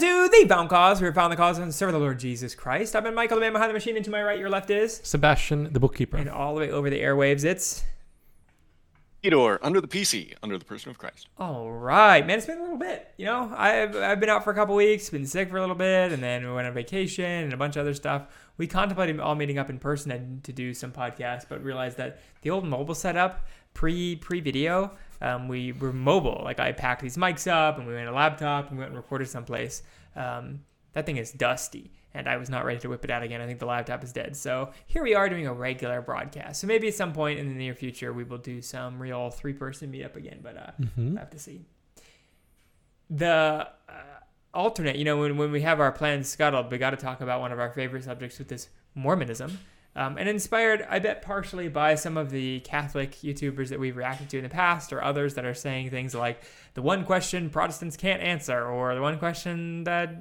welcome to the Found Cause. We're found the cause and serve the Lord Jesus Christ. I've been Michael, the man behind the machine, and to my right, your left is, Sebastian, the bookkeeper. and all the way over the airwaves, it's. Theodore, under the PC, under the person of Christ. All right, man. It's been a little bit. You know, I've I've been out for a couple weeks, been sick for a little bit, and then we went on vacation and a bunch of other stuff. We contemplated all meeting up in person and to do some podcasts, but realized that the old mobile setup pre pre video, um, we were mobile. Like I packed these mics up, and we went a laptop, and we went and recorded someplace. Um, that thing is dusty, and I was not ready to whip it out again. I think the laptop is dead. So here we are doing a regular broadcast. So maybe at some point in the near future, we will do some real three person meetup again, but uh, Mhm. we'll have to see. The uh, alternate, you know, when, when we have our plans scuttled, we got to talk about one of our favorite subjects with this Mormonism. Um, and inspired, I bet, partially by some of the Catholic YouTubers that we've reacted to in the past, or others that are saying things like the one question Protestants can't answer, or the one question that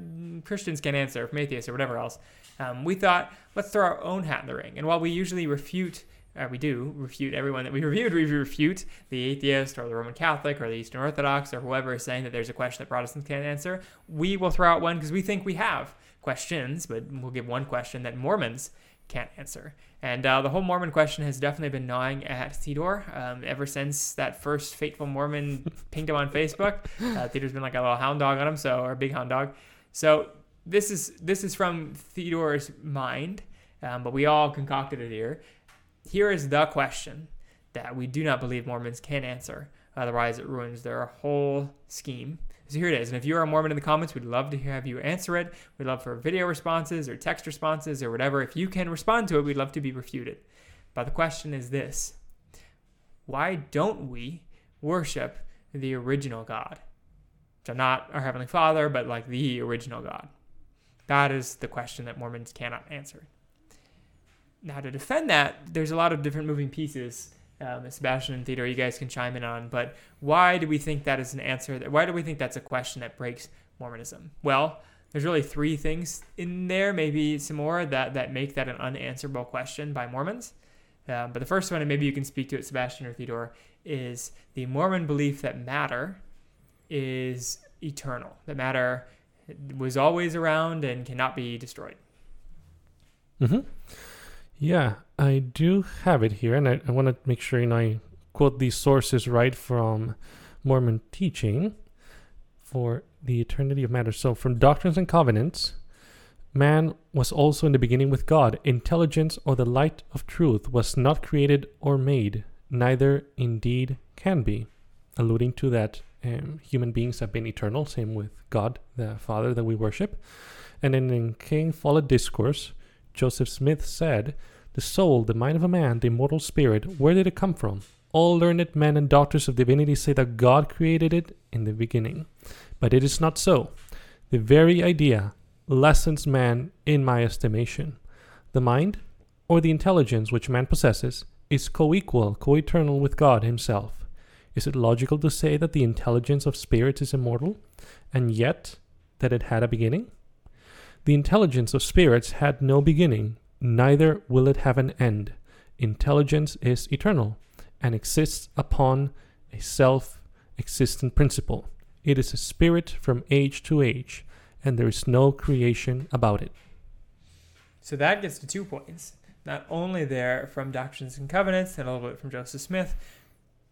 Christians can't answer from atheists, or whatever else. Um, we thought, let's throw our own hat in the ring. And while we usually refute, uh, we do refute everyone that we reviewed, we refute the atheist, or the Roman Catholic, or the Eastern Orthodox, or whoever is saying that there's a question that Protestants can't answer. We will throw out one because we think we have questions, but we'll give one question that Mormons can't answer. And uh, the whole Mormon question has definitely been gnawing at Theodore um, ever since that first fateful Mormon pinged him on Facebook. Uh, Theodore's been like a little hound dog on him, so or a big hound dog. So this is this is from Theodore's mind, um, but we all concocted it here. Here is the question that we do not believe Mormons can answer. Otherwise, it ruins their whole scheme. So here it is. And if you are a Mormon in the comments, we'd love to have you answer it. We'd love for video responses or text responses or whatever. If you can respond to it, we'd love to be refuted. But the question is this Why don't we worship the original God? So, not our Heavenly Father, but like the original God. That is the question that Mormons cannot answer. Now, to defend that, there's a lot of different moving pieces. Um, Sebastian and Theodore, you guys can chime in on. But why do we think that is an answer? That, Why do we think that's a question that breaks Mormonism? Well, there's really three things in there, maybe some more that that make that an unanswerable question by Mormons. Um, but the first one, and maybe you can speak to it, Sebastian or Theodore, is the Mormon belief that matter is eternal. That matter was always around and cannot be destroyed. hmm Yeah, I do have it here, and I, I want to make sure you know, I quote these sources right from Mormon teaching for the eternity of matter. So, from Doctrines and Covenants, man was also in the beginning with God. Intelligence or the light of truth was not created or made, neither indeed can be, alluding to that um, human beings have been eternal, same with God, the Father that we worship. And then in King Follett Discourse, Joseph Smith said, The soul, the mind of a man, the immortal spirit, where did it come from? All learned men and doctors of divinity say that God created it in the beginning. But it is not so. The very idea lessens man in my estimation. The mind, or the intelligence which man possesses, is co equal, co eternal with God Himself. Is it logical to say that the intelligence of spirits is immortal, and yet that it had a beginning? The intelligence of spirits had no beginning, neither will it have an end. Intelligence is eternal and exists upon a self existent principle. It is a spirit from age to age, and there is no creation about it. So that gets to two points. Not only there from Doctrines and Covenants and a little bit from Joseph Smith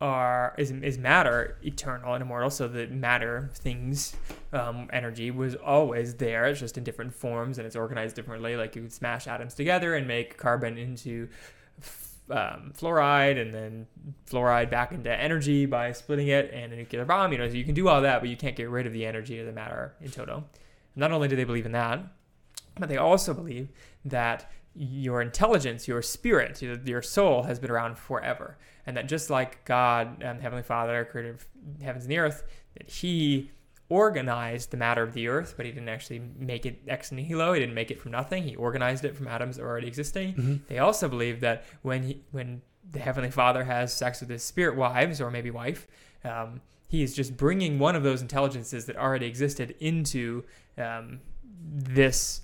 are is, is matter eternal and immortal. So that matter, things, um, energy was always there. It's just in different forms and it's organized differently. Like you could smash atoms together and make carbon into um, fluoride and then fluoride back into energy by splitting it and a nuclear bomb. You know, so you can do all that, but you can't get rid of the energy of the matter in toto. Not only do they believe in that, but they also believe that your intelligence, your spirit, your, your soul has been around forever. And that just like God, um, Heavenly Father, creator of heavens and the earth, that He organized the matter of the earth, but He didn't actually make it ex nihilo. He didn't make it from nothing. He organized it from atoms already existing. They also believe that when he, when the Heavenly Father has sex with His spirit wives, or maybe wife, um, He is just bringing one of those intelligences that already existed into um, this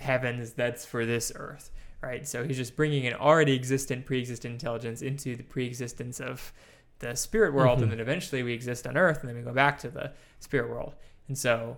heavens that's for this earth right so he's just bringing an already existent pre-existent intelligence into the pre-existence of the spirit world Mhm. and then eventually we exist on earth and then we go back to the spirit world and so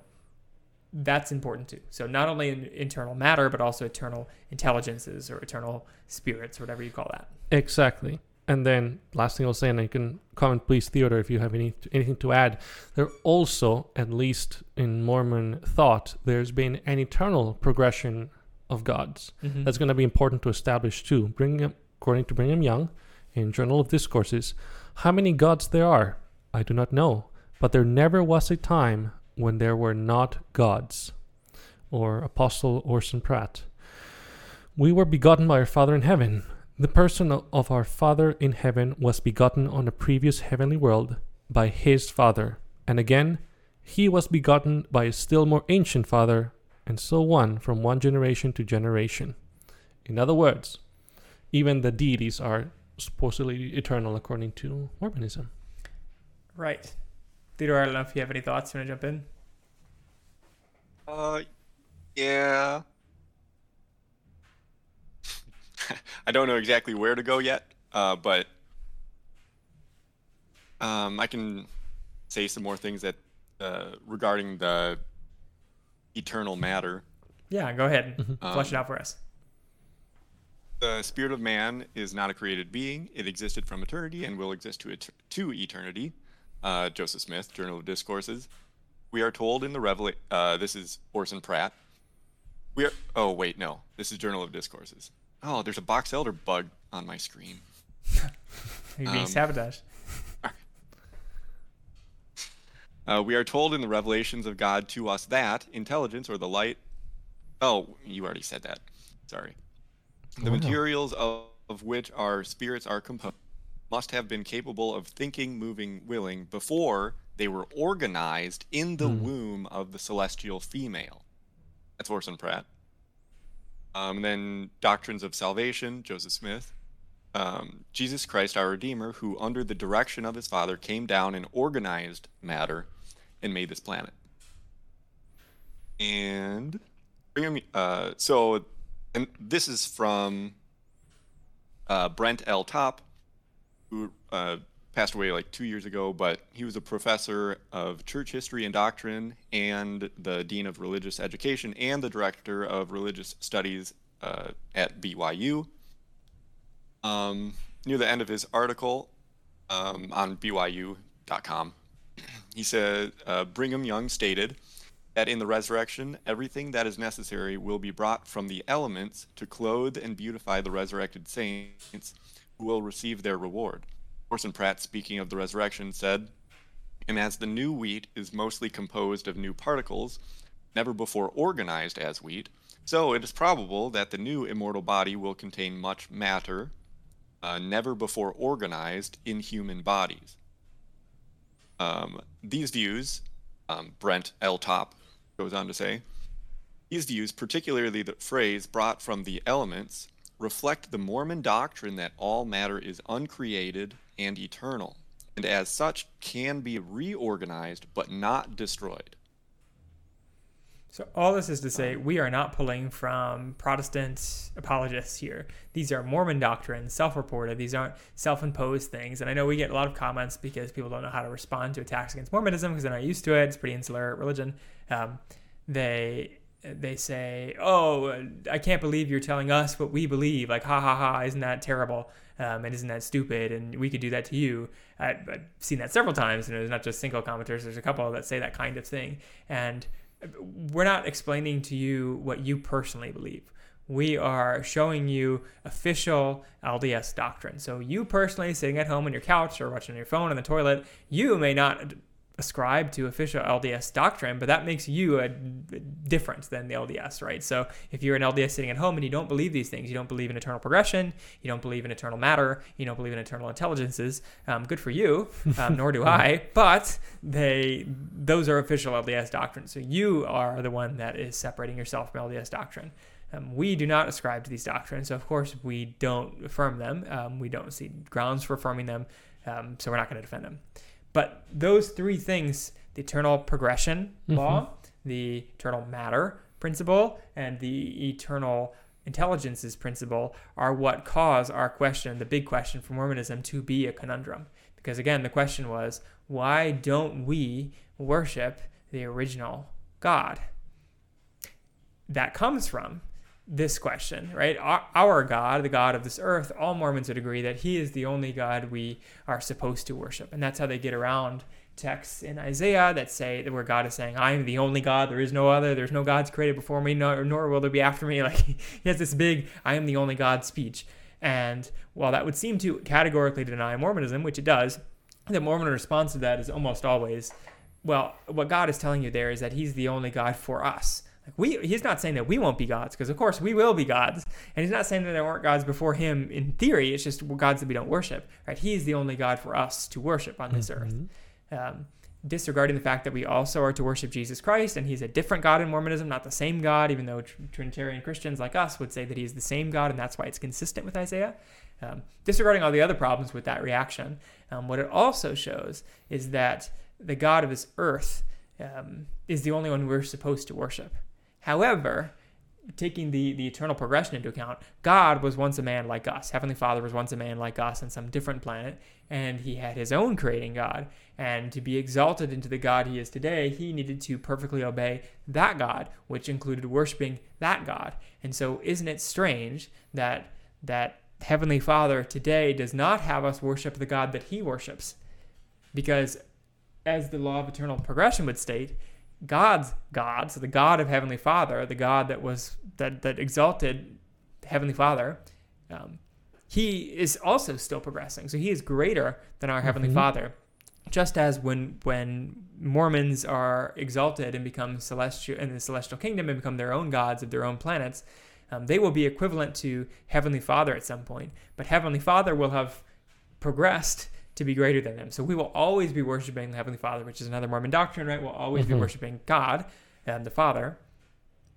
that's important too. So not only in internal matter, but also eternal intelligences or eternal spirits, or whatever you call that. Exactly. And then last thing I'll say, and you can comment, please, Theodore, if you have any anything to add. There also, at least in Mormon thought, there's been an eternal progression of gods. Mhm. That's going to be important to establish too. Brigham, according to Brigham Young, in Journal of Discourses, how many gods there are, I do not know, but there never was a time when there were not gods. Or Apostle Orson Pratt. We were begotten by our Father in heaven. The person of our Father in heaven was begotten on a previous heavenly world by his Father, and again, he was begotten by a still more ancient Father, and so on from one generation to generation. In other words, even the deities are supposedly eternal according to Mormonism. Right. Theodore, I don't know if you have any thoughts. You want to jump in? Uh, yeah. I don't know exactly where to go yet, uh, but um, I can say some more things that uh, regarding the eternal matter. Yeah, go ahead. Mhm. Flesh it Um, out for us. The spirit of man is not a created being. It existed from eternity and will exist to, et- to eternity. Uh, Joseph Smith, Journal of Discourses. We are told in the Revelation. Uh, this is Orson Pratt. We are. Oh wait, no. This is Journal of Discourses. Oh, there's a box elder bug on my screen. You're being um, sabotaged. Uh, we are told in the revelations of God to us that intelligence or the light. Oh, you already said that. Sorry. The Wow. materials of, of which our spirits are composed must have been capable of thinking, moving, willing before they were organized in the Hmm. womb of the celestial female. That's Orson Pratt. Um, and then Doctrines of Salvation, Joseph Smith. Um, Jesus Christ, our Redeemer, who under the direction of his Father came down and organized matter and made this planet. And uh, so, and this is from uh, Brent L. Top, who uh, passed away like two years ago, but he was a professor of church history and doctrine and the dean of religious education and the director of religious studies uh, at BYU. Um, near the end of his article um, on BYU.com, he said uh, Brigham Young stated that in the resurrection, everything that is necessary will be brought from the elements to clothe and beautify the resurrected saints who will receive their reward. Orson Pratt, speaking of the resurrection, said, And as the new wheat is mostly composed of new particles, never before organized as wheat, so it is probable that the new immortal body will contain much matter, uh, never before organized in human bodies. Um, these views, um, Brent L. Top goes on to say, these views, particularly the phrase brought from the elements, reflect the Mormon doctrine that all matter is uncreated and eternal, and as such can be reorganized but not destroyed. So all this is to say, we are not pulling from Protestant apologists here. These are Mormon doctrines, self-reported. These aren't self-imposed things. And I know we get a lot of comments because people don't know how to respond to attacks against Mormonism because they're not used to it. It's pretty insular religion. Um, they they say, "Oh, I can't believe you're telling us what we believe." Like, ha ha ha! Isn't that terrible? Um, and isn't that stupid? And we could do that to you. I, I've seen that several times, and there's not just single commenters. There's a couple that say that kind of thing, and we're not explaining to you what you personally believe. We are showing you official LDS doctrine. So you personally sitting at home on your couch or watching your phone on the toilet, you may not ascribe to official LDS doctrine, but that makes you a different than the LDS, right? So if you're an LDS sitting at home and you don't believe these things, you don't believe in eternal progression, you don't believe in eternal matter, you don't believe in eternal intelligences, um, good for you, um, nor do I. But they those are official LDS doctrines. So you are the one that is separating yourself from LDS doctrine. Um, we do not ascribe to these doctrines, so of course we don't affirm them. Um, we don't see grounds for affirming them, um, so we're not going to defend them. But those three things the eternal progression Mhm. law, the eternal matter principle, and the eternal intelligences principle are what cause our question, the big question for Mormonism, to be a conundrum. Because again, the question was, why don't we worship the original God? that comes from this question, right? Our, our, God, the God of this earth, all Mormons would agree that He is the only God we are supposed to worship. And that's how they get around texts in Isaiah that say that where God is saying, I am the only God, there is no other, there's no gods created before me, nor, nor will there be after me. Like he has this big, I am the only God speech. And while that would seem to categorically deny Mormonism, which it does, the Mormon response to that is almost always, well, what God is telling you there is that He's the only God for us. We, he's not saying that we won't be gods, because of course we will be gods, and he's not saying that there weren't gods before him in theory. It's just gods that we don't worship, right? He's the only God for us to worship on this mm-hmm. earth. Um, disregarding the fact that we also are to worship Jesus Christ, and he's a different God in Mormonism, not the same God, even though Trinitarian Christians like us would say that he's the same God, and that's why it's consistent with Isaiah. Um, disregarding all the other problems with that reaction, um, what it also shows is that the God of this earth um, is the only one we're supposed to worship. However, taking the, the eternal progression into account, God was once a man like us. Heavenly Father was once a man like us on some different planet, and he had his own creating God. And to be exalted into the God he is today, he needed to perfectly obey that God, which included worshiping that God. And so, isn't it strange that that Heavenly Father today does not have us worship the God that he worships? Because, as the law of eternal progression would state, God's God, so the God of Heavenly Father, the God that was that that exalted Heavenly Father, um, he is also still progressing. So he is greater than our Heavenly mm-hmm. Father. Just as when when Mormons are exalted and become celestial in the celestial kingdom and become their own gods of their own planets, um, they will be equivalent to Heavenly Father at some point. But Heavenly Father will have progressed to be greater than them. So we will always be worshiping the Heavenly Father, which is another Mormon doctrine, right? We'll always mm-hmm. be worshiping God and the Father.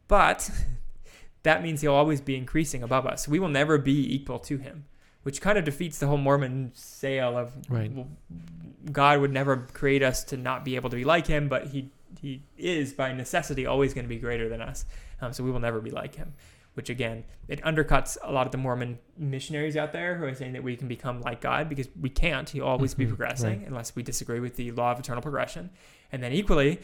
But that means he'll always be increasing above us. We will never be equal to him, which kind of defeats the whole Mormon sale of right. God would never create us to not be able to be like him, but he he is by necessity always going to be greater than us. Um, so we will never be like him which again, it undercuts a lot of the Mormon missionaries out there who are saying that we can become like God because we can't. He'll always mm-hmm, be progressing right. unless we disagree with the law of eternal progression. And then equally,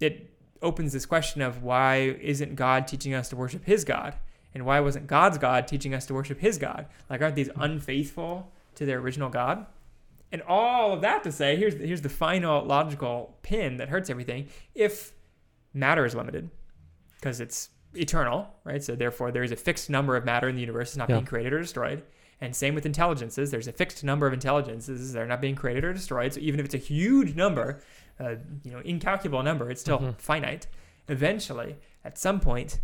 it opens this question of why isn't God teaching us to worship his God? And why wasn't God's God teaching us to worship his God? Like, aren't these unfaithful to their original God? And all of that to say, here's, here's the final logical pin that hurts everything. If matter is limited, because it's eternal, right? So therefore, there is a fixed number of matter in the universe is not yeah. being created or destroyed. And same with intelligences. There's a fixed number of intelligences. They're not being created or destroyed. So even if it's a huge number, uh, you know, incalculable number, it's still mm-hmm. finite. Eventually, at some point,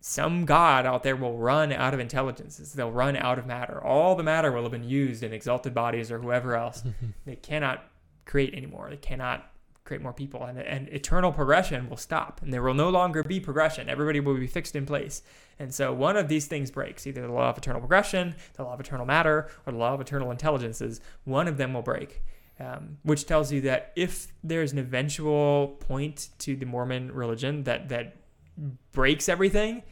some god out there will run out of intelligences. They'll run out of matter. All the matter will have been used in exalted bodies or whoever else. Mm-hmm. They cannot create anymore. They cannot create more people and, and eternal progression will stop and there will no longer be progression. Everybody will be fixed in place. And so one of these things breaks either the law of eternal progression the law of eternal matter or the law of eternal intelligences one of them will break um, which tells you that if there's an eventual point to the mormon religion that that breaks everything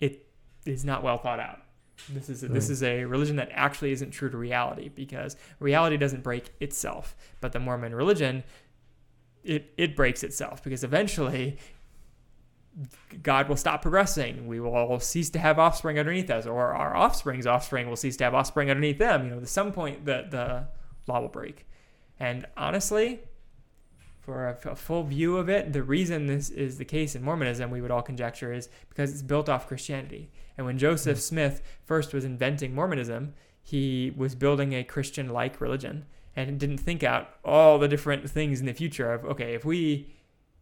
it is not well thought out. This is a, this is a religion that actually isn't true to reality because reality doesn't break itself, but the Mormon religion it it breaks itself because eventually God will stop progressing. We will all cease to have offspring underneath us, or our offspring's offspring will cease to have offspring underneath them. You know, at some point the the law will break. And honestly, for a, a, full view of it, the reason this is the case in Mormonism, we would all conjecture, is because it's built off Christianity. And when Joseph hmm. Smith first was inventing Mormonism, he was building a Christian-like religion and didn't think out all the different things in the future of okay if we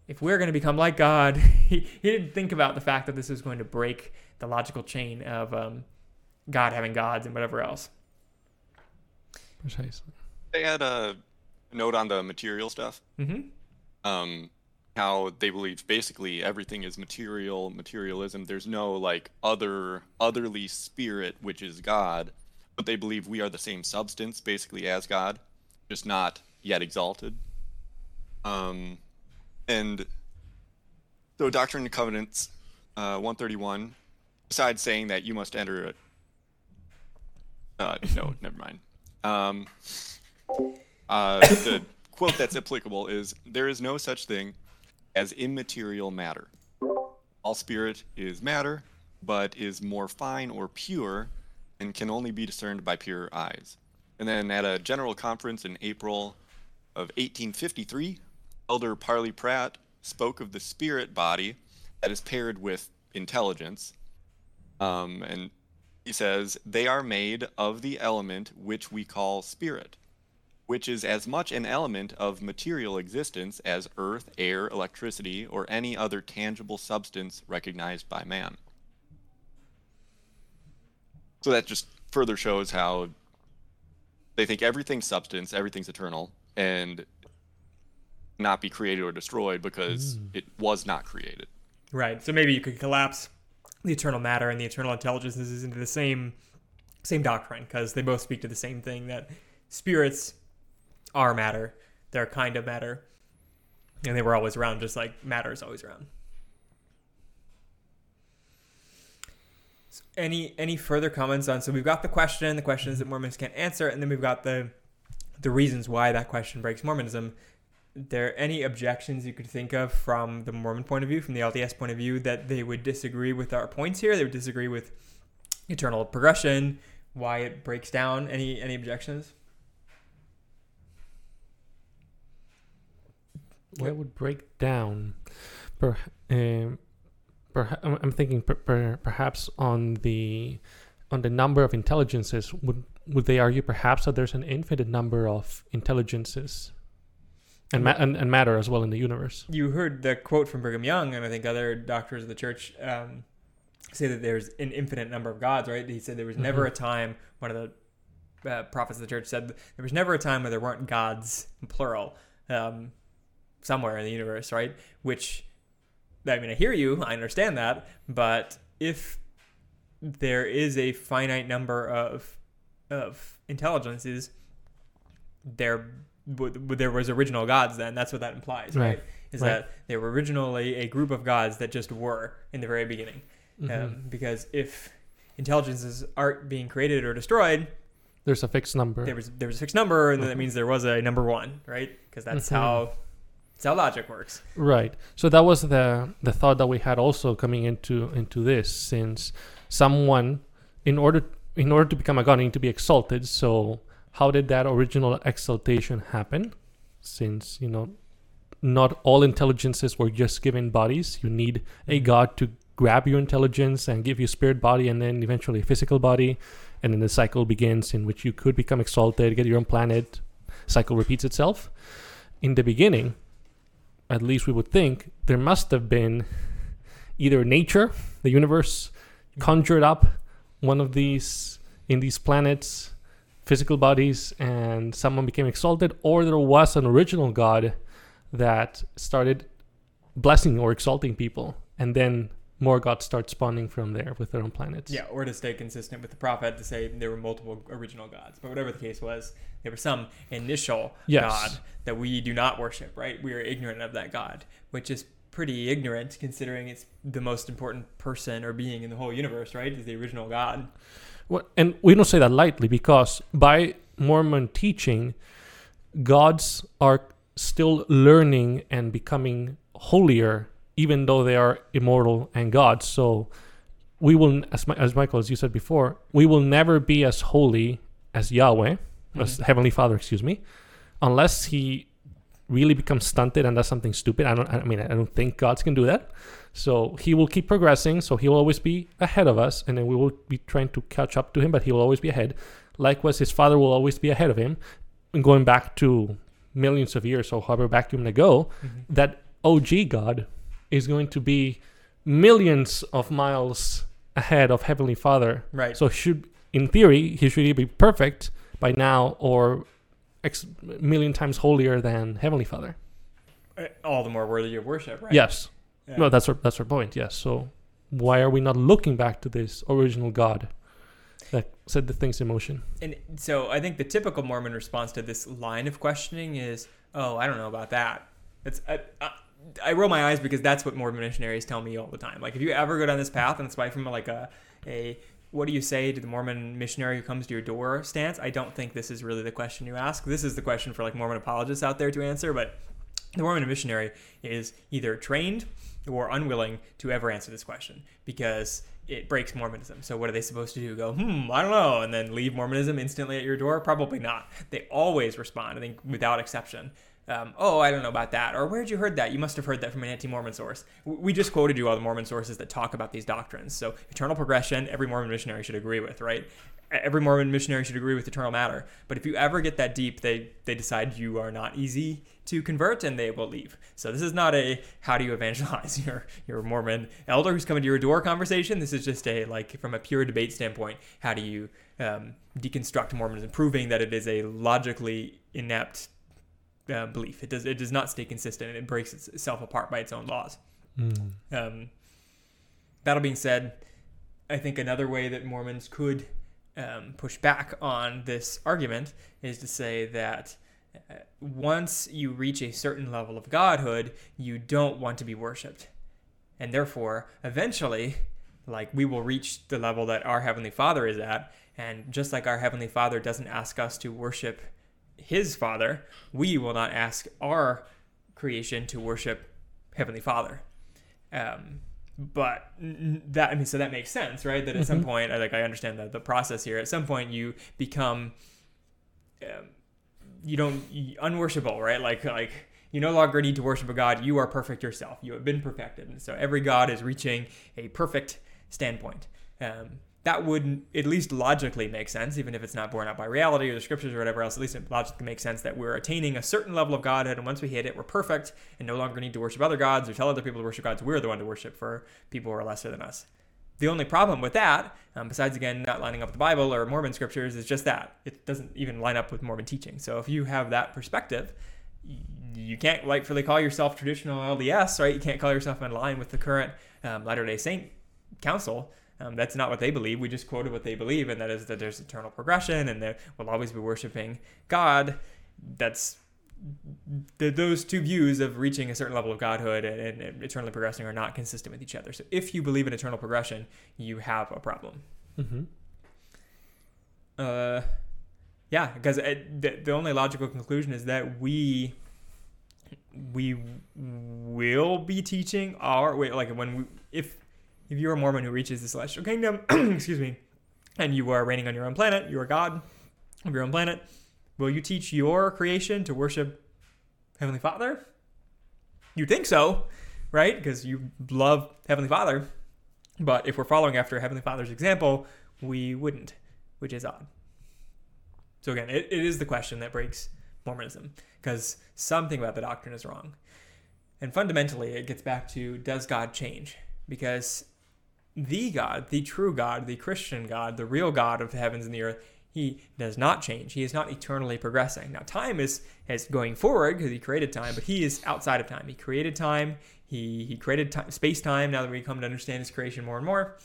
if we're going to become like god he, he didn't think about the fact that this was going to break the logical chain of um, god having gods and whatever else. Precisely. They had a note on the material stuff. Mm-hmm. um, how they believe basically everything is material materialism. There's no like other otherly spirit which is god but they believe we are the same substance basically as god just not yet exalted. Um, and so Doctrine and Covenants uh, 131, besides saying that you must enter it, uh, no, never mind. Um, uh, the quote that's applicable is There is no such thing as immaterial matter. all spirit is matter, but is more fine or pure and can only be discerned by pure eyes. And then at a general conference in April of 1853, Elder Parley Pratt spoke of the spirit body that is paired with intelligence. Um, and he says, they are made of the element which we call spirit, which is as much an element of material existence as earth, air, electricity, or any other tangible substance recognized by man. So that just further shows how they think everything's substance, everything's eternal, and not be created or destroyed because Mm. it was not created. Right. So maybe you could collapse the eternal matter and the eternal intelligences into the same same doctrine because they both speak to the same thing that spirits are matter. They're kind of matter. And they were always around just like matter is always around. Any any further comments on so we've got the question, the questions that Mormons can't answer, and then we've got the the reasons why that question breaks Mormonism there any objections you could think of from the Mormon point of view, from the LDS point of view, that they would disagree with our points here? They would disagree with eternal progression, why it breaks down. Any any objections? What would break down? Per, um, I'm thinking per, per, perhaps on the on the number of intelligences. Would would they argue perhaps that there's an infinite number of intelligences and ma- and, and matter as well in the universe? You heard the quote from Brigham Young, and I think other doctors of the church um, say that there's an infinite number of gods. Right? He said there was never Mhm. a time. One of the uh, prophets of the church said there was never a time where there weren't gods, plural, um, somewhere in the universe. Right? Which I mean, I hear you, I understand that, but if there is a finite number of of intelligences, there there was original gods. Then that's what that implies, right? Right. Is Right. that there were originally a group of gods that just were in the very beginning? Mhm. Um, because if intelligences aren't being created or destroyed, there's a fixed number. there was there was a fixed number, and then that means there was a number one, right? Because that's Mhm. how that's how logic works. Right. So that was the the thought that we had also coming into into this, since someone, in order in order to become a god, need to be exalted. So how did that original exaltation happen? Since you know, not all intelligences were just given bodies. You need a Mhm. god to grab your intelligence and give you spirit body, and then eventually a physical body, and then the cycle begins in which you could become exalted, get your own planet. Cycle repeats itself. In the beginning, at least we would think, there must have been either nature, the universe, conjured up one of these in these planets, physical bodies, and someone became exalted, or there was an original God that started blessing or exalting people, and then more gods start spawning from there with their own planets. Yeah, or to stay consistent with the prophet to say there were multiple original gods. But whatever the case was, there was some initial Yes. God that we do not worship, right? We are ignorant of that God, which is pretty ignorant considering it's the most important person or being in the whole universe, right? Is the original God. Well, and we don't say that lightly because by Mormon teaching, gods are still learning and becoming holier, even though they are immortal and gods. So we will, as, as Michael, as you said before, we will never be as holy as Yahweh, as Mhm. Heavenly Father, excuse me, unless He really becomes stunted and does something stupid. I don't. I mean, I don't think gods can do that. So he will keep progressing. So he will always be ahead of us, and then we will be trying to catch up to him, but he will always be ahead. Likewise, his father will always be ahead of him. And going back to millions of years or however back to go, Mhm. that OG God is going to be millions of miles ahead of Heavenly Father. Right. So should, in theory, he should be perfect by now or X million times holier than Heavenly Father. Uh, all the more worthy of worship, right? Yes. Yeah. Well, that's our that's our point. Yes. So why are we not looking back to this original God that set the things in motion? And so I think the typical Mormon response to this line of questioning is, "Oh, I don't know about that." It's I roll my eyes because that's what Mormon missionaries tell me all the time. Like if you ever go down this path and it's by from like a a what do you say to the Mormon missionary who comes to your door stance? I don't think this is really the question you ask. This is the question for like Mormon apologists out there to answer, but the Mormon missionary is either trained or unwilling to ever answer this question because it breaks Mormonism. So what are they supposed to do? Go, hmm, I don't know, and then leave Mormonism instantly at your door? Probably not. They always respond, I think, without exception. Um, oh, I don't know about that. Or where'd you heard that? You must have heard that from an anti-Mormon source. We just quoted you all the Mormon sources that talk about these doctrines. So eternal progression, every Mormon missionary should agree with, right? Every Mormon missionary should agree with eternal matter. But if you ever get that deep, they they decide you are not easy to convert and they will leave. So this is not a how do you evangelize your your Mormon elder who's coming to your door conversation. This is just a like from a pure debate standpoint, how do you um, deconstruct Mormonism, proving that it is a logically inept uh, belief. It does it does not stay consistent and it breaks itself apart by its own laws. Mm. Um, that being said, I think another way that Mormons could um, push back on this argument is to say that uh, once you reach a certain level of godhood, you don't want to be worshipped. And therefore, eventually, like we will reach the level that our Heavenly Father is at. And just like our Heavenly Father doesn't ask us to worship his Father, we will not ask our creation to worship Heavenly Father. Um, but that I mean, so that makes sense, right? That at mm-hmm. some point, I like I understand the the process here. At some point, you become, um, you don't unworshipable, right? Like like you no longer need to worship a god. You are perfect yourself. You have been perfected, and so every god is reaching a perfect standpoint. Um, that would at least logically make sense, even if it's not borne out by reality or the scriptures or whatever else. At least it logically makes sense that we're attaining a certain level of godhood, and once we hit it, we're perfect and no longer need to worship other gods or tell other people to worship gods. We're the one to worship for people who are lesser than us. The only problem with that, um, besides again not lining up with the Bible or Mormon scriptures, is just that it doesn't even line up with Mormon teaching. So if you have that perspective, you can't rightfully call yourself traditional LDS, right? You can't call yourself in line with the current um, Latter Day Saint council um, that's not what they believe. We just quoted what they believe, and that is that there's eternal progression and that we'll always be worshiping God. That's the, those two views of reaching a certain level of godhood and, and, eternally progressing are not consistent with each other. So if you believe in eternal progression, you have a problem. Mm-hmm. Uh, yeah, because the, the only logical conclusion is that we we will be teaching our wait like when we if if you're a Mormon who reaches the celestial kingdom, excuse me, and you are reigning on your own planet, you are God of your own planet, will you teach your creation to worship Heavenly Father? You think so, right? Because you love Heavenly Father. But if we're following after Heavenly Father's example, we wouldn't, which is odd. So again, it, it is the question that breaks Mormonism because something about the doctrine is wrong. And fundamentally, it gets back to does God change? Because the God, the true God, the Christian God, the real God of the heavens and the earth, he does not change. He is not eternally progressing. Now, time is, is going forward because he created time, but he is outside of time. He created time. He, he created time, space time now that we come to understand his creation more and more.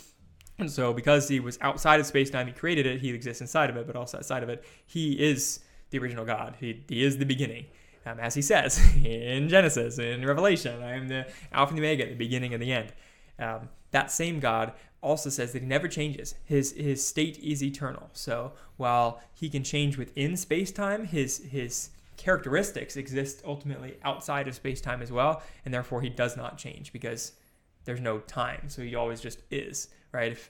And so, because he was outside of space time, he created it, he exists inside of it, but also outside of it, he is the original God. He, he is the beginning. Um, as he says in Genesis, in Revelation, I am the Alpha and the Omega, the beginning and the end. Um, that same God also says that he never changes. His his state is eternal. So while he can change within space-time, his his characteristics exist ultimately outside of space-time as well, and therefore he does not change because there's no time. So he always just is, right? If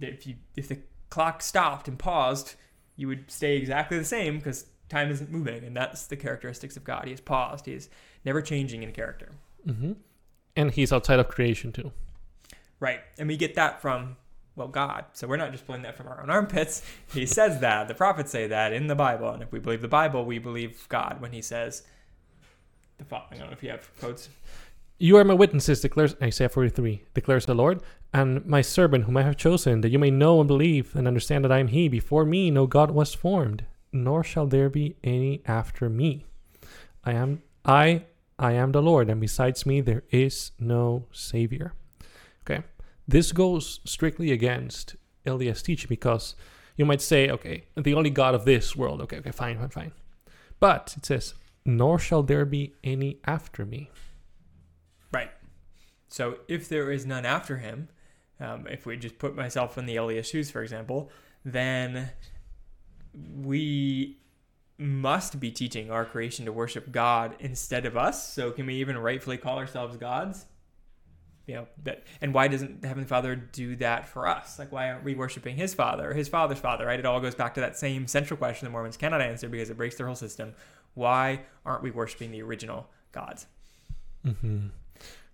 if you if the clock stopped and paused, you would stay exactly the same because time isn't moving, and that's the characteristics of God. He is paused. He is never changing in character. Mm-hmm. And he's outside of creation too. Right. And we get that from, well, God. So we're not just pulling that from our own armpits. He says that. The prophets say that in the Bible. And if we believe the Bible, we believe God when he says the following. I don't know if you have quotes. You are my witnesses, declares Isaiah 43, declares the Lord, and my servant whom I have chosen, that you may know and believe and understand that I am he. Before me no God was formed, nor shall there be any after me. I am I I am the Lord, and besides me there is no Savior. Okay. This goes strictly against LDS teaching because you might say, okay, the only God of this world. Okay, okay, fine, fine, fine. But it says, nor shall there be any after me. Right. So if there is none after him, um, if we just put myself in the LDS shoes, for example, then we must be teaching our creation to worship God instead of us. So can we even rightfully call ourselves gods? You know that and why doesn't the heavenly father do that for us? Like why aren't we worshiping his father or his father's father right? It all goes back to that same central question the mormons cannot answer because it breaks their whole system. Why aren't we worshiping the original gods Mm-hmm.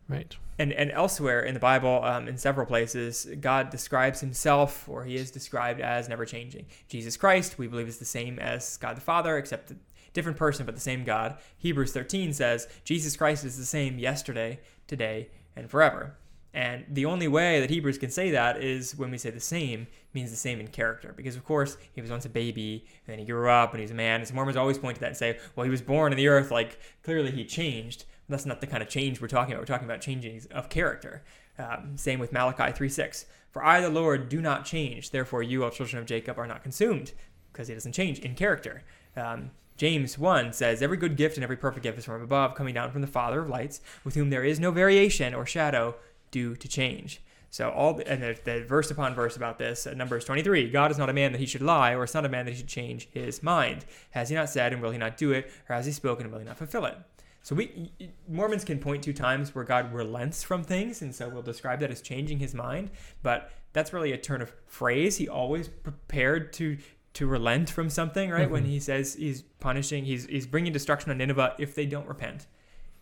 Right. and and elsewhere in the bible um, in several places god describes himself or he is described as never changing. Jesus christ we believe is the same as god the father except a different person but the same god. Hebrews 13 says jesus christ is the same yesterday today and forever and the only way that hebrews can say that is when we say the same means the same in character because of course he was once a baby and then he grew up and he's a man and so mormons always point to that and say well he was born in the earth like clearly he changed that's not the kind of change we're talking about. We're talking about changing of character. Um, same with Malachi 3:6. For I, the Lord, do not change. Therefore, you, all children of Jacob, are not consumed, because he doesn't change in character. Um, James 1 says, Every good gift and every perfect gift is from above, coming down from the Father of lights, with whom there is no variation or shadow due to change. So all and the, the verse upon verse about this, uh, Numbers 23, God is not a man that he should lie, or son of man that he should change his mind. Has he not said, and will he not do it? Or has he spoken, and will he not fulfill it? So we Mormons can point to times where God relents from things, and so we'll describe that as changing His mind. But that's really a turn of phrase. He always prepared to to relent from something, right? Mm-hmm. When He says He's punishing, He's He's bringing destruction on Nineveh if they don't repent.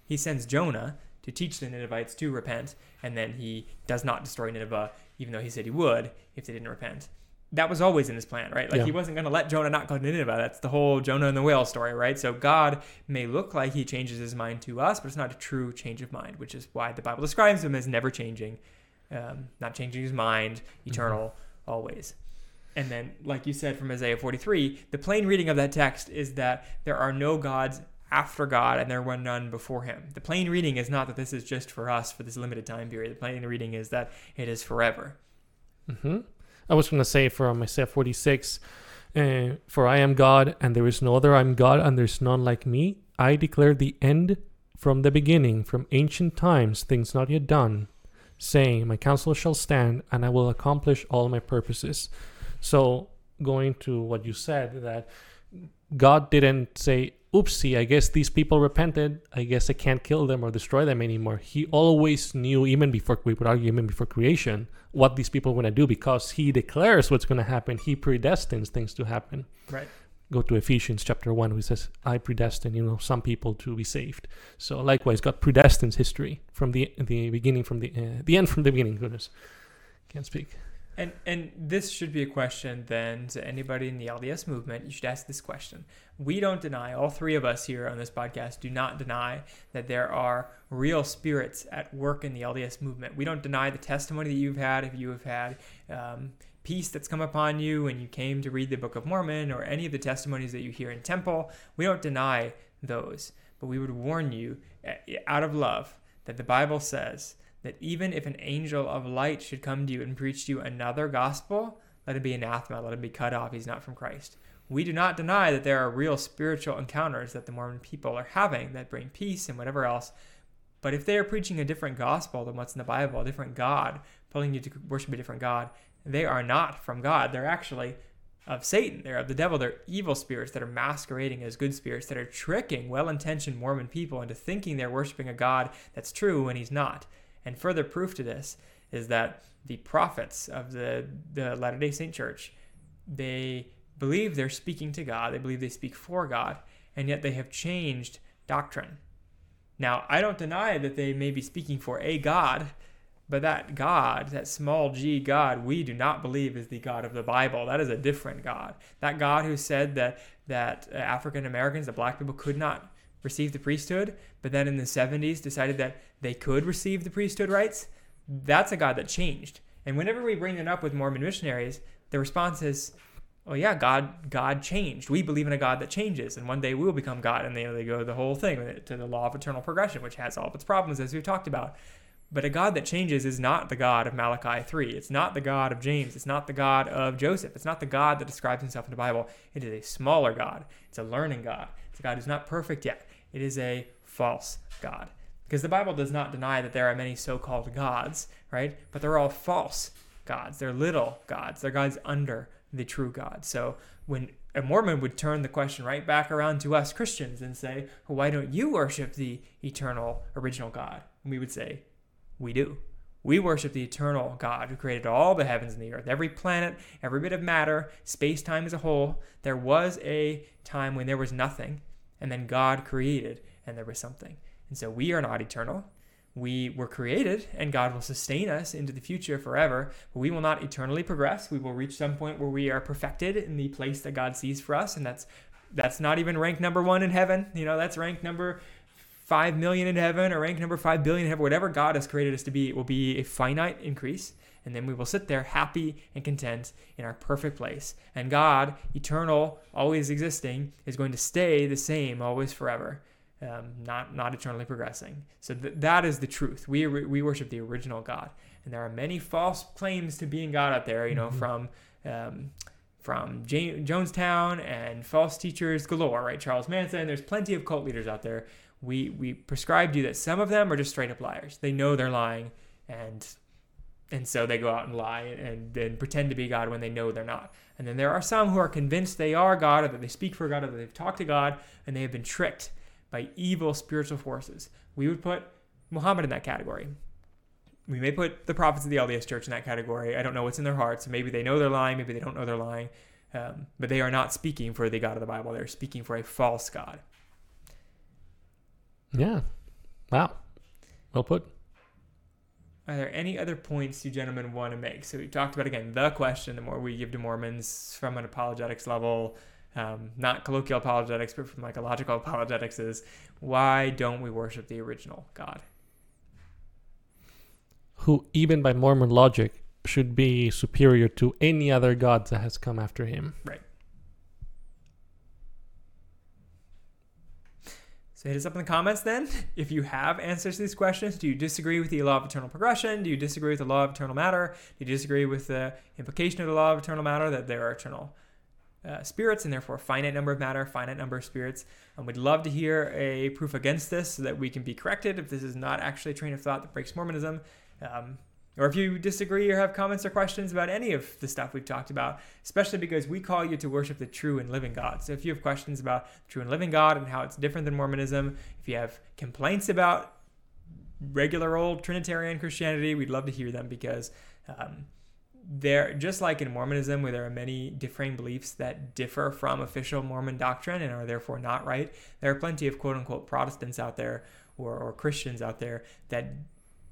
He sends Jonah to teach the Ninevites to repent, and then He does not destroy Nineveh, even though He said He would if they didn't repent that was always in his plan, right? Like Yeah. he wasn't going to let Jonah not go to Nineveh. That's the whole Jonah and the whale story, right? So God may look like he changes his mind to us, but it's not a true change of mind, which is why the Bible describes him as never changing, um, not changing his mind, eternal, always. And then, like you said from Isaiah 43, the plain reading of that text is that there are no gods after God and there were none before him. The plain reading is not that this is just for us for this limited time period. The plain reading is that it is forever. Mm-hmm. I was going to say from Isaiah 46, uh, For I am God, and there is no other. I am God, and there is none like me. I declare the end from the beginning, from ancient times, things not yet done, saying, My counsel shall stand, and I will accomplish all my purposes. So, going to what you said, that God didn't say, oopsie, I guess these people repented. I guess I can't kill them or destroy them anymore. He always knew, even before we would argue, even before creation, what these people were going to do because he declares what's going to happen. He predestines things to happen. Right. Go to Ephesians chapter 1, who says, I predestine, you know, some people to be saved. So likewise, God predestines history from the the beginning, from the uh, the end, from the beginning. Goodness, can't speak. And and this should be a question then to anybody in the LDS movement. You should ask this question. We don't deny, all three of us here on this podcast do not deny that there are real spirits at work in the LDS movement. We don't deny the testimony that you've had if you have had um, peace that's come upon you and you came to read the Book of Mormon or any of the testimonies that you hear in temple. We don't deny those, but we would warn you eh, out of love that the Bible says that even if an angel of light should come to you and preach to you another gospel, let him be anathema, let him be cut off. He's not from Christ. We do not deny that there are real spiritual encounters that the Mormon people are having that bring peace and whatever else. But if they are preaching a different gospel than what's in the Bible, a different God, pulling you to worship a different God, they are not from God. They're actually of Satan. They're of the devil. They're evil spirits that are masquerading as good spirits that are tricking well intentioned Mormon people into thinking they're worshiping a God that's true when he's not. And further proof to this is that the prophets of the, the Latter day Saint Church, they believe they're speaking to God, they believe they speak for God, and yet they have changed doctrine. Now, I don't deny that they may be speaking for a God, but that God, that small g God, we do not believe is the God of the Bible. That is a different God. That God who said that that African Americans, that black people could not receive the priesthood, but then in the 70s decided that they could receive the priesthood rights, that's a God that changed. And whenever we bring it up with Mormon missionaries, the response is, "Oh yeah, God, God changed. We believe in a God that changes, and one day we will become God." And they, they go the whole thing to the law of eternal progression, which has all of its problems, as we've talked about. But a God that changes is not the God of Malachi 3. It's not the God of James. It's not the God of Joseph. It's not the God that describes himself in the Bible. It is a smaller God. It's a learning God. It's a God who's not perfect yet. It is a false God. Because the Bible does not deny that there are many so called gods, right? But they're all false gods. They're little gods. They're gods under the true God. So when a Mormon would turn the question right back around to us Christians and say, well, why don't you worship the eternal original God? And we would say, we do. We worship the eternal God who created all the heavens and the earth, every planet, every bit of matter, space time as a whole. There was a time when there was nothing, and then God created, and there was something. And so we are not eternal. We were created, and God will sustain us into the future forever. But we will not eternally progress. We will reach some point where we are perfected in the place that God sees for us, and that's that's not even rank number one in heaven. You know, that's rank number five million in heaven or rank number five billion in heaven, whatever God has created us to be, it will be a finite increase. And then we will sit there happy and content in our perfect place. And God, eternal, always existing, is going to stay the same always forever, um, not, not eternally progressing. So th- that is the truth. We, we worship the original God. And there are many false claims to being God out there, you know, mm-hmm. from. Um, from Jonestown and false teachers galore, right? Charles Manson. There's plenty of cult leaders out there we we prescribed you that some of them are just straight up liars. They know they're lying, and and so they go out and lie and then pretend to be God when they know they're not. And then there are some who are convinced they are God, or that they speak for God, or that they've talked to God, and they have been tricked by evil spiritual forces. We would put Muhammad in that category. We may put the prophets of the LDS Church in that category. I don't know what's in their hearts. Maybe they know they're lying. Maybe they don't know they're lying. Um, but they are not speaking for the God of the Bible. They're speaking for a false God. Yeah. Wow. Well put. Are there any other points you gentlemen want to make? So we talked about again the question: the more we give to Mormons from an apologetics level, um, not colloquial apologetics, but from like a logical apologetics, is why don't we worship the original God? Who, even by Mormon logic, should be superior to any other god that has come after him. Right. So hit us up in the comments then if you have answers to these questions. Do you disagree with the law of eternal progression? Do you disagree with the law of eternal matter? Do you disagree with the implication of the law of eternal matter that there are eternal uh, spirits and therefore finite number of matter, finite number of spirits? And we'd love to hear a proof against this so that we can be corrected if this is not actually a train of thought that breaks Mormonism. Um, or if you disagree or have comments or questions about any of the stuff we've talked about, especially because we call you to worship the true and living God. So if you have questions about the true and living God and how it's different than Mormonism, if you have complaints about regular old Trinitarian Christianity, we'd love to hear them because um, there, just like in Mormonism, where there are many differing beliefs that differ from official Mormon doctrine and are therefore not right, there are plenty of quote unquote Protestants out there or, or Christians out there that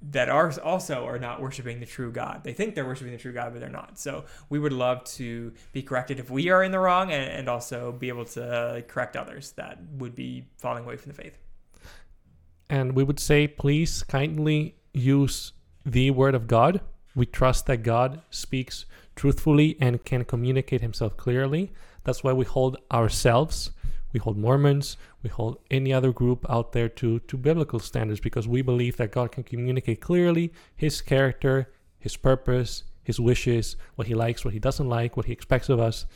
that are also are not worshiping the true God. They think they're worshiping the true God, but they're not. So we would love to be corrected if we are in the wrong and, and also be able to correct others that would be falling away from the faith. And we would say, please kindly use the word of God. We trust that God speaks truthfully and can communicate himself clearly. That's why we hold ourselves we hold Mormons, we hold any other group out there to, to biblical standards because we believe that God can communicate clearly his character, his purpose, his wishes, what he likes, what he doesn't like, what he expects of us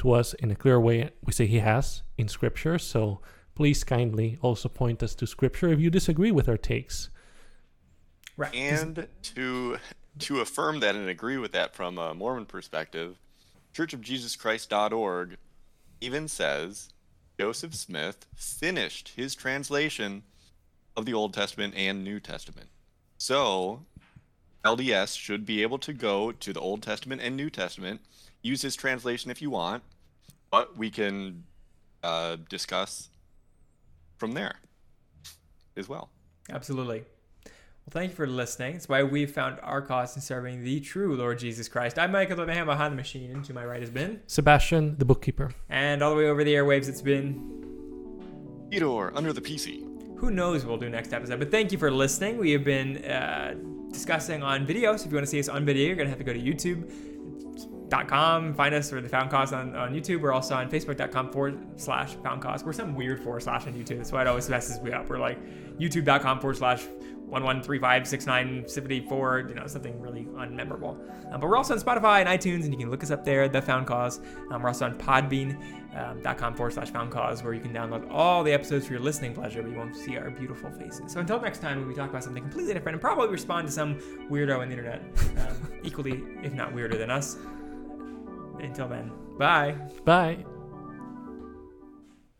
to us in a clear way. We say he has in scripture. So please kindly also point us to scripture if you disagree with our takes. Right. And to to affirm that and agree with that from a Mormon perspective, churchofjesuschrist.org even says Joseph Smith finished his translation of the Old Testament and New Testament. So, LDS should be able to go to the Old Testament and New Testament, use his translation if you want, but we can uh, discuss from there as well. Absolutely. Well, thank you for listening. It's why we found our cause in serving the true Lord Jesus Christ. I'm Michael the man behind the machine, and to my right has been Sebastian, the bookkeeper. And all the way over the airwaves, it's been Fedor under the PC. Who knows what we'll do next episode? But thank you for listening. We have been uh, discussing on video. So if you want to see us on video, you're going to have to go to YouTube.com, find us or the Found Cause on, on YouTube. We're also on Facebook.com forward slash Found Cause. We're some weird forward slash on YouTube. That's why it always messes me up. We're like YouTube.com forward slash one one three five six nine seventy four, you know, something really unmemorable. Um, but we're also on Spotify and iTunes, and you can look us up there, The Found Cause. Um, we're also on Podbean.com um, forward slash Found Cause, where you can download all the episodes for your listening pleasure, but you won't see our beautiful faces. So until next time, when we talk about something completely different and probably respond to some weirdo on the internet, um, equally, if not weirder than us. Until then, bye. Bye.